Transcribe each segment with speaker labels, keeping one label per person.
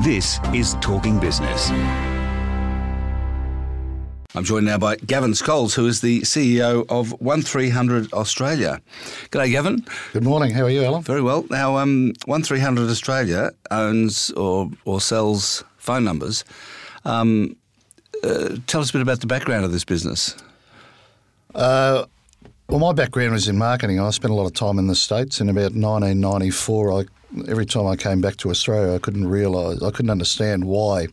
Speaker 1: This is Talking Business.
Speaker 2: I'm joined now by Gavin Scholes, who is the CEO of 1300 Australia. G'day, Gavin.
Speaker 3: Good morning. How are you, Alan?
Speaker 2: Very well. Now, um, 1300 Australia owns or, or sells phone numbers. Um, uh, tell us a bit about the background of this business.
Speaker 3: Uh, well, my background was in marketing. I spent a lot of time in the States. In about 1994, I, every time I came back to Australia, I couldn't realise, I couldn't understand why it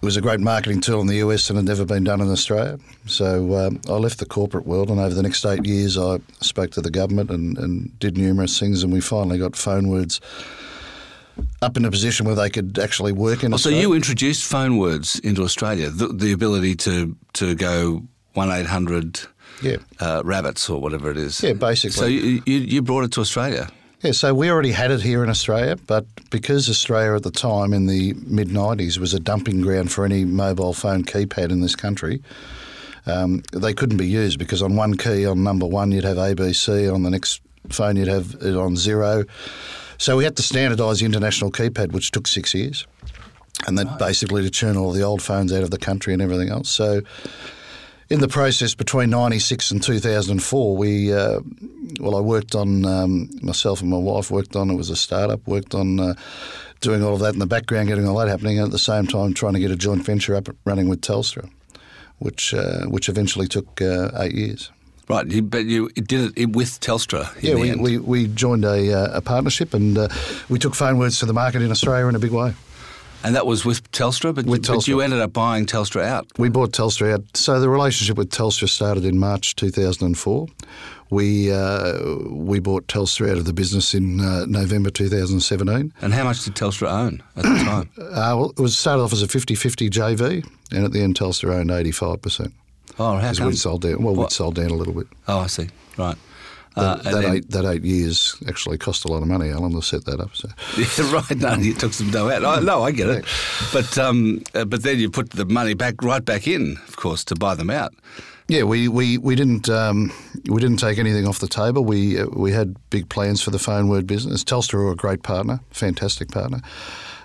Speaker 3: was a great marketing tool in the US and had never been done in Australia. So um, I left the corporate world, and over the next eight years, I spoke to the government and, and did numerous things, and we finally got phone words up in a position where they could actually work in.
Speaker 2: Oh,
Speaker 3: Australia.
Speaker 2: so you introduced phone words into Australia, the, the ability to to go one eight hundred
Speaker 3: yeah.
Speaker 2: uh, rabbits or whatever it is.
Speaker 3: Yeah, basically.
Speaker 2: So you, you, you brought it to Australia.
Speaker 3: Yeah, so we already had it here in Australia, but because Australia at the time in the mid 90s was a dumping ground for any mobile phone keypad in this country, um, they couldn't be used because on one key, on number one, you'd have ABC, on the next phone, you'd have it on zero. So we had to standardise the international keypad, which took six years. And then basically to turn all the old phones out of the country and everything else. So in the process between 96 and 2004, we, uh, well, I worked on, um, myself and my wife worked on, it was a startup, worked on uh, doing all of that in the background, getting all that happening, and at the same time trying to get a joint venture up running with Telstra, which, uh, which eventually took uh, eight years.
Speaker 2: Right, but you did it with Telstra.
Speaker 3: Yeah, we, we, we, joined a, uh, a partnership and uh, we took phone words to the market in Australia in a big way.
Speaker 2: And that was with Telstra, but,
Speaker 3: with Telstra.
Speaker 2: but you ended up buying Telstra out.
Speaker 3: We bought Telstra out. So the relationship with Telstra started in March 2004. We uh, we bought Telstra out of the business in uh, November 2017.
Speaker 2: And how much did Telstra own at the time?
Speaker 3: uh, well, it was started off as a 50-50 JV, and at the end Telstra owned 85%.
Speaker 2: Oh, how come?
Speaker 3: we sold down. Well, we sold down a little bit.
Speaker 2: Oh, I see. Right.
Speaker 3: Uh, that, eight, that, eight, years actually cost a lot of money, Alan, to set that up. So.
Speaker 2: Yeah, right. No, you took some dough out. Oh, no, I get it. But um, uh, but then you put the money back right back in, of course, to buy them out.
Speaker 3: Yeah, we, we, we didn't um, we didn't take anything off the table. We uh, we had big plans for the phone word business. Telstra were a great partner, fantastic partner.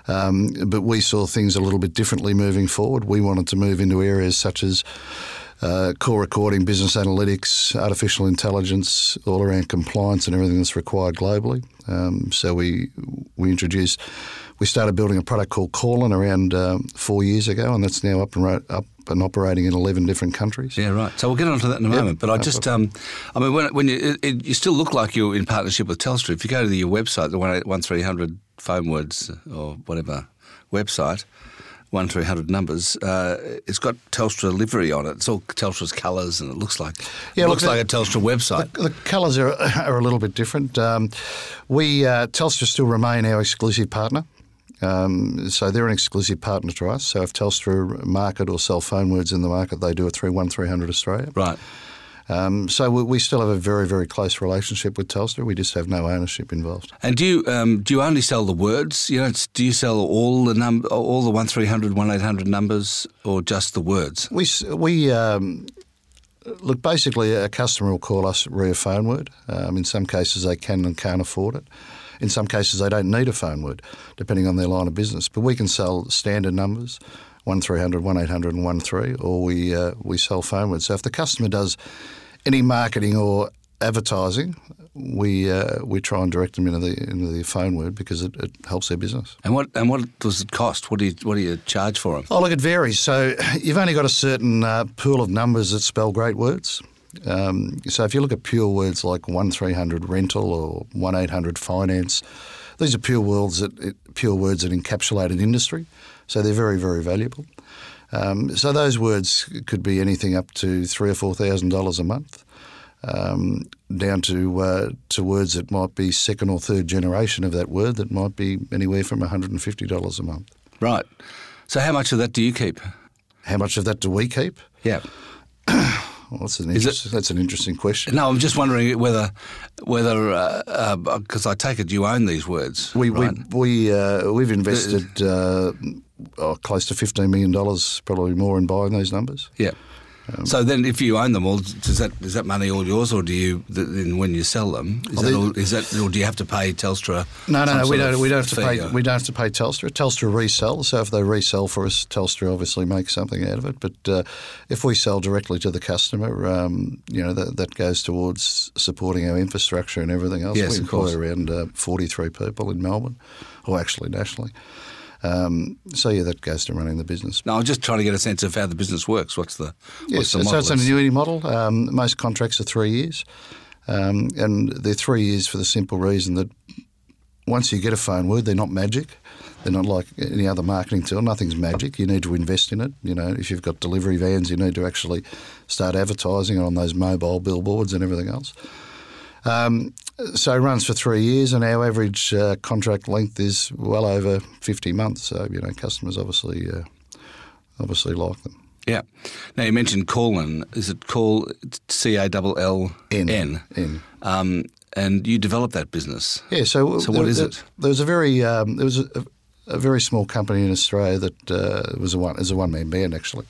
Speaker 3: Um, but we saw things a little bit differently moving forward. We wanted to move into areas such as uh, call recording, business analytics, artificial intelligence, all around compliance and everything that's required globally. Um, so we we introduced, we started building a product called Callin around um, four years ago, and that's now up and ro- up and operating in eleven different countries.
Speaker 2: Yeah, right. So we'll get onto that in a moment. But I just, um, I mean, when, when you it, it, you still look like you're in partnership with Telstra. If you go to the, your website, the one one three hundred phone words or whatever website one three hundred numbers. Uh, it's got Telstra livery on it. It's all Telstra's colours, and it looks like yeah, it looks look, like a Telstra website.
Speaker 3: The, the colours are, are a little bit different. Um, we uh, Telstra still remain our exclusive partner. Um, so they're an exclusive partner to us. So if Telstra market or sell phone words in the market, they do it through one three hundred Australia.
Speaker 2: Right.
Speaker 3: Um, so we, we, still have a very, very close relationship with Telstra. We just have no ownership involved.
Speaker 2: And do you um, do you only sell the words? You know, do you sell all the num all the one 1800 numbers, or just the words?
Speaker 3: We we. Um, look, basically, a customer will call us re a phone word. Um, in some cases, they can and can't afford it. In some cases, they don't need a phone word, depending on their line of business. But we can sell standard numbers, 1300 1800 and 13, or we, uh, we sell phone words. So if the customer does any marketing or advertising, we uh, we try and direct them into the into the phone word because it, it, helps their business.
Speaker 2: And what and what does it cost? What do you what do you charge for them?
Speaker 3: Oh, look, it varies. So you've only got a certain uh, pool of numbers that spell great words. Um, so if you look at pure words like one three hundred rental or one eight hundred finance, these are pure words that pure words that encapsulate an industry. So they're very very valuable. Um, so those words could be anything up to three or four thousand dollars a month, um, down to uh, to words that might be second or third generation of that word that might be anywhere from one hundred and fifty dollars a month.
Speaker 2: Right. So how much of that do you keep?
Speaker 3: How much of that do we keep?
Speaker 2: Yeah.
Speaker 3: Well, that's an, it, that's an interesting question.
Speaker 2: No, I'm just wondering whether whether because uh, uh, I take it you own these words.
Speaker 3: We
Speaker 2: right?
Speaker 3: we we uh, we've invested uh, oh, close to fifteen million dollars, probably more, in buying these numbers.
Speaker 2: Yeah. so then, if you own them all, does that is that money all yours, or do you then when you sell them is,
Speaker 3: Well,
Speaker 2: that, all, is that or do you have to pay Telstra?
Speaker 3: No, no, no. We don't. We don't have to pay.
Speaker 2: or-
Speaker 3: We don't have to pay Telstra. Telstra resell. So if they resell for us, Telstra obviously makes something out of it. But uh, if we sell directly to the customer, um, you know that, that goes towards supporting our infrastructure and everything else.
Speaker 2: Yes,
Speaker 3: we
Speaker 2: of
Speaker 3: employ
Speaker 2: course.
Speaker 3: around uh, forty-three people in Melbourne, or actually nationally. Um, so yeah, that goes to running the business.
Speaker 2: No, I'm just trying to get a sense of how the business works. What's the
Speaker 3: Yes,
Speaker 2: what's the
Speaker 3: so
Speaker 2: model?
Speaker 3: it's an annuity model. Um, most contracts are three years, um, and they're three years for the simple reason that once you get a phone word, they're not magic. They're not like any other marketing tool. Nothing's magic. You need to invest in it. You know, if you've got delivery vans, you need to actually start advertising on those mobile billboards and everything else. Um, so it runs for three years, and our average uh, contract length is well over fifty months. So you know, customers obviously uh, obviously like them.
Speaker 2: Yeah. Now you mentioned Callin. Is it call C A L L
Speaker 3: N.
Speaker 2: N?
Speaker 3: N.
Speaker 2: Um, and you developed that business.
Speaker 3: Yeah. So,
Speaker 2: So what
Speaker 3: there,
Speaker 2: is
Speaker 3: there-
Speaker 2: it?
Speaker 3: There was a very um, there was a, a very small company in Australia that uh, was a one is a one man band actually.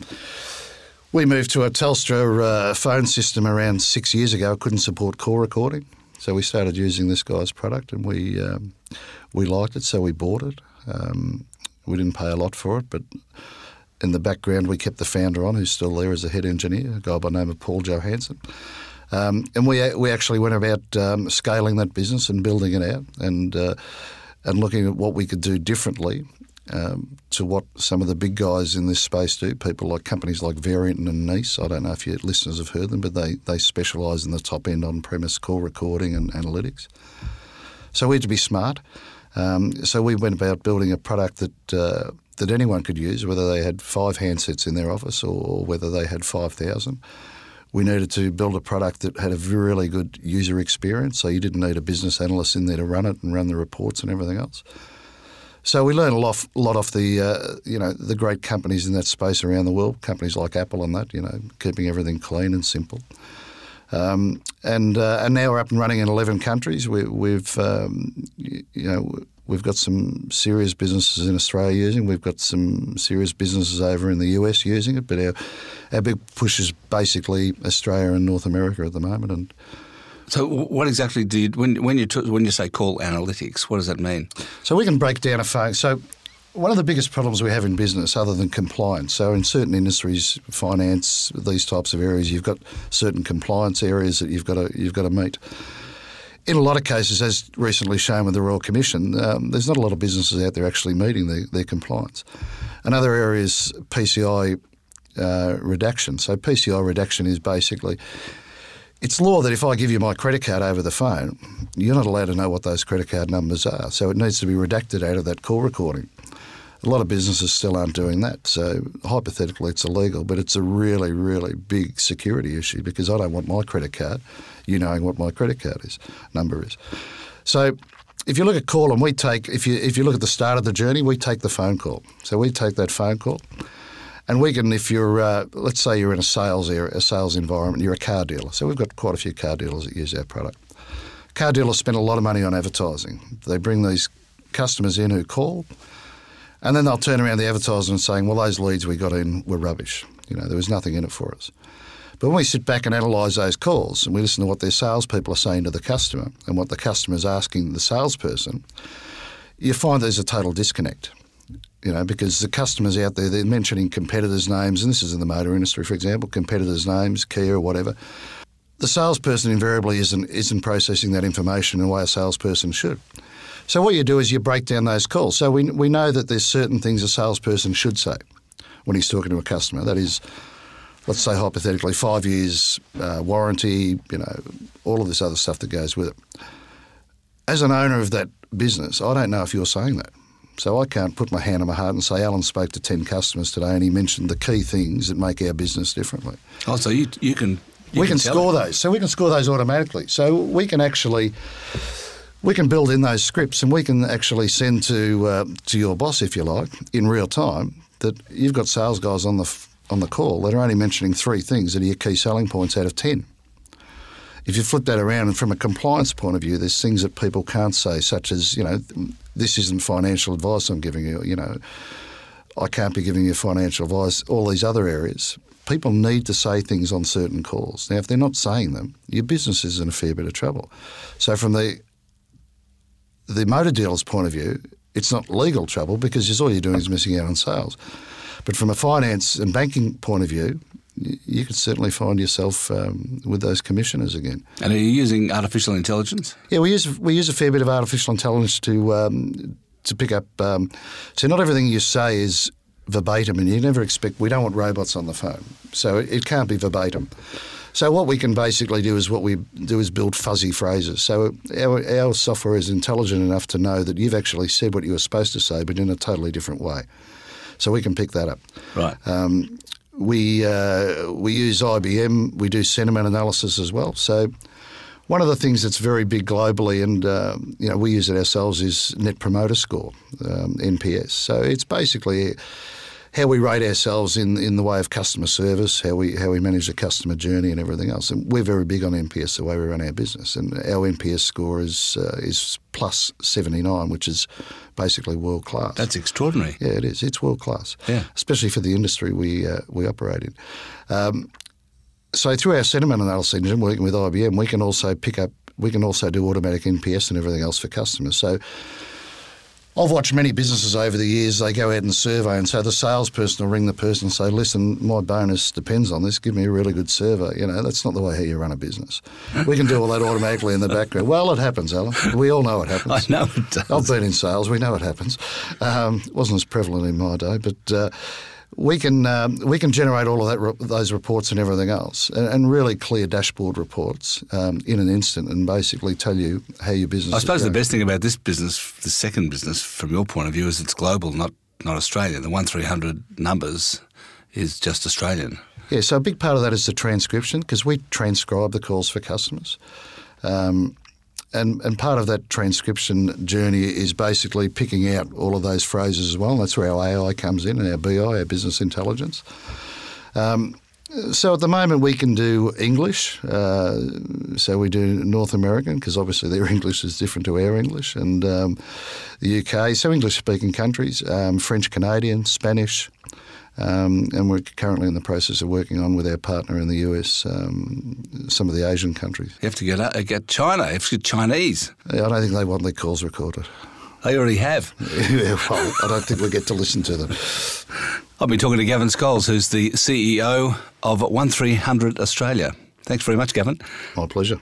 Speaker 3: We moved to a Telstra uh, phone system around six years ago. It Couldn't support call recording, so we started using this guy's product, and we um, we liked it, so we bought it. Um, we didn't pay a lot for it, but in the background we kept the founder on, who's still there as a head engineer, a guy by the name of Paul Johansson. Um, and we we actually went about um, scaling that business and building it out, and uh, and looking at what we could do differently um, to what some of the big guys in this space do. People like companies like Verint and Nice. I don't know if your listeners have heard them, but they they specialise in the top end on premise call recording and analytics. So we had to be smart. Um, so we went about building a product that uh, that anyone could use, whether they had five handsets in their office or whether they had five thousand. We needed to build a product that had a really good user experience, so you didn't need a business analyst in there to run it and run the reports and everything else. So we learn a lot, lot off the uh, you know the great companies in that space around the world, companies like Apple and that, you know, keeping everything clean and simple. Um, and uh, and now we're up and running in eleven countries. We, we've um, y- you know we've got some serious businesses in Australia using. We've got some serious businesses over in the US using it. But our our big push is basically Australia and North America at the moment. And
Speaker 2: So what exactly do you when when you when you say call analytics? What does that mean?
Speaker 3: So we can break down a phone. So one of the biggest problems we have in business, other than compliance, so in certain industries, finance, these types of areas, you've got certain compliance areas that you've got to you've got to meet. In a lot of cases, as recently shown with the Royal Commission, um, there's not a lot of businesses out there actually meeting their, compliance. Another area is PCI uh. So PCI redaction is basically it's law that if I give you my credit card over the phone, you're not allowed to know what those credit card numbers are. So it needs to be redacted out of that call recording. A lot of businesses still aren't doing that. So hypothetically, it's illegal, but it's a really, really big security issue because I don't want my credit card, you knowing what my credit card is number is. So if you look at call and we take if you if you look at the start of the journey, we take the phone call. So we take that phone call. And we can, if you're, uh, let's say you're in a sales area, a sales environment, you're a car dealer. So we've got quite a few car dealers that use our product. Car dealers spend a lot of money on advertising. They bring these customers in who call, and then they'll turn around the advertising and saying, "Well, those leads we got in were rubbish. You know, there was nothing in it for us." But when we sit back and analyse those calls and we listen to what their salespeople are saying to the customer and what the customer is asking the salesperson, you find there's a total disconnect you know, because the customers out there, they're mentioning competitors' names, and this is in the motor industry, for example, competitors' names, Kia or whatever. The salesperson invariably isn't, isn't processing that information in the way a salesperson should. So what you do is you break down those calls. So we, we know that there's certain things a salesperson should say when he's talking to a customer. That is, let's say hypothetically, five years uh, warranty, you know, all of this other stuff that goes with it. As an owner of that business, I don't know if you're saying that. So I can't put my hand on my heart and say Alan spoke to 10 customers today and he mentioned the key things that make our business differently.
Speaker 2: Oh, so you you can you
Speaker 3: we can,
Speaker 2: tell
Speaker 3: score
Speaker 2: it.
Speaker 3: those. So we can score those automatically. So we can actually we can build in those scripts and we can actually send to uh, to your boss if you like in real time that you've got sales guys on the f- on the call that are only mentioning three things that are your key selling points out of 10. If you flip that around and from a compliance point of view, there's things that people can't say, such as, you know, this isn't financial advice I'm giving you, you know, I can't be giving you financial advice, all these other areas. people need to say things on certain calls. Now, if they're not saying them, your business is in a fair bit of trouble. So, from the the motor dealer's point of view, it's not legal trouble because all you're doing is missing out on sales. But from a finance and banking point of view, you could certainly find yourself um, with those commissioners again.
Speaker 2: And are you using artificial intelligence?
Speaker 3: Yeah, we use we use a fair bit of artificial intelligence to um, to pick up. Um, so not everything you say is verbatim, and you never expect. We don't want robots on the phone, so it, it can't be verbatim. So what we can basically do is what we do is build fuzzy phrases. So our, our software is intelligent enough to know that you've actually said what you were supposed to say, but in a totally different way. So we can pick that up.
Speaker 2: Right.
Speaker 3: Um, we uh, we use IBM. We do sentiment analysis as well. So one of the things that's very big globally, and uh, you know we use it ourselves, is Net Promoter Score, um, NPS. So it's basically how we rate ourselves in in the way of customer service, how we how we manage the customer journey, and everything else. And we're very big on NPS, the way we run our business. And our NPS score is uh, is plus seventy nine, which is basically world class.
Speaker 2: That's extraordinary.
Speaker 3: Yeah, it is. It's world class.
Speaker 2: Yeah,
Speaker 3: especially for the industry we uh, we operate in. Um, so through our sentiment analysis engine, working with IBM, we can also pick up. We can also do automatic NPS and everything else for customers. So I've watched many businesses over the years, they go out and survey, and so the salesperson will ring the person and say, Listen, my bonus depends on this, give me a really good survey. You know, that's not the way how you run a business. We can do all that automatically in the background. Well, it happens, Alan. We all know it happens.
Speaker 2: I know it does.
Speaker 3: I've been in sales, we know it happens. Um, wasn't as prevalent in my day, but. Uh, we can um, we can generate all of that re- those reports and everything else, and, and really clear dashboard reports um, in an instant, and basically tell you how your business.
Speaker 2: I suppose the best thing about this business, the second business, from your point of view, is it's global, not not Australian. The one three hundred numbers is just Australian.
Speaker 3: Yeah, so a big part of that is the transcription because we transcribe the calls for customers. Um, and, and part of that transcription journey is basically picking out all of those phrases as well. That's where our AI comes in and our BI, our business intelligence. Um, so at the moment we can do English. Uh, so we do North American because obviously their English is different to our English, and um, the UK. So English-speaking countries, um, French, Canadian, Spanish. Um, and we're currently in the process of working on with our partner in the US um, some of the Asian countries.
Speaker 2: You have to get uh, get China. You have to get Chinese.
Speaker 3: I don't think they want their calls recorded.
Speaker 2: They already have.
Speaker 3: yeah, well, I don't think we get to listen to them.
Speaker 2: I've been talking to Gavin Scholes, who's the CEO of 1300 Australia. Thanks very much, Gavin.
Speaker 3: My pleasure.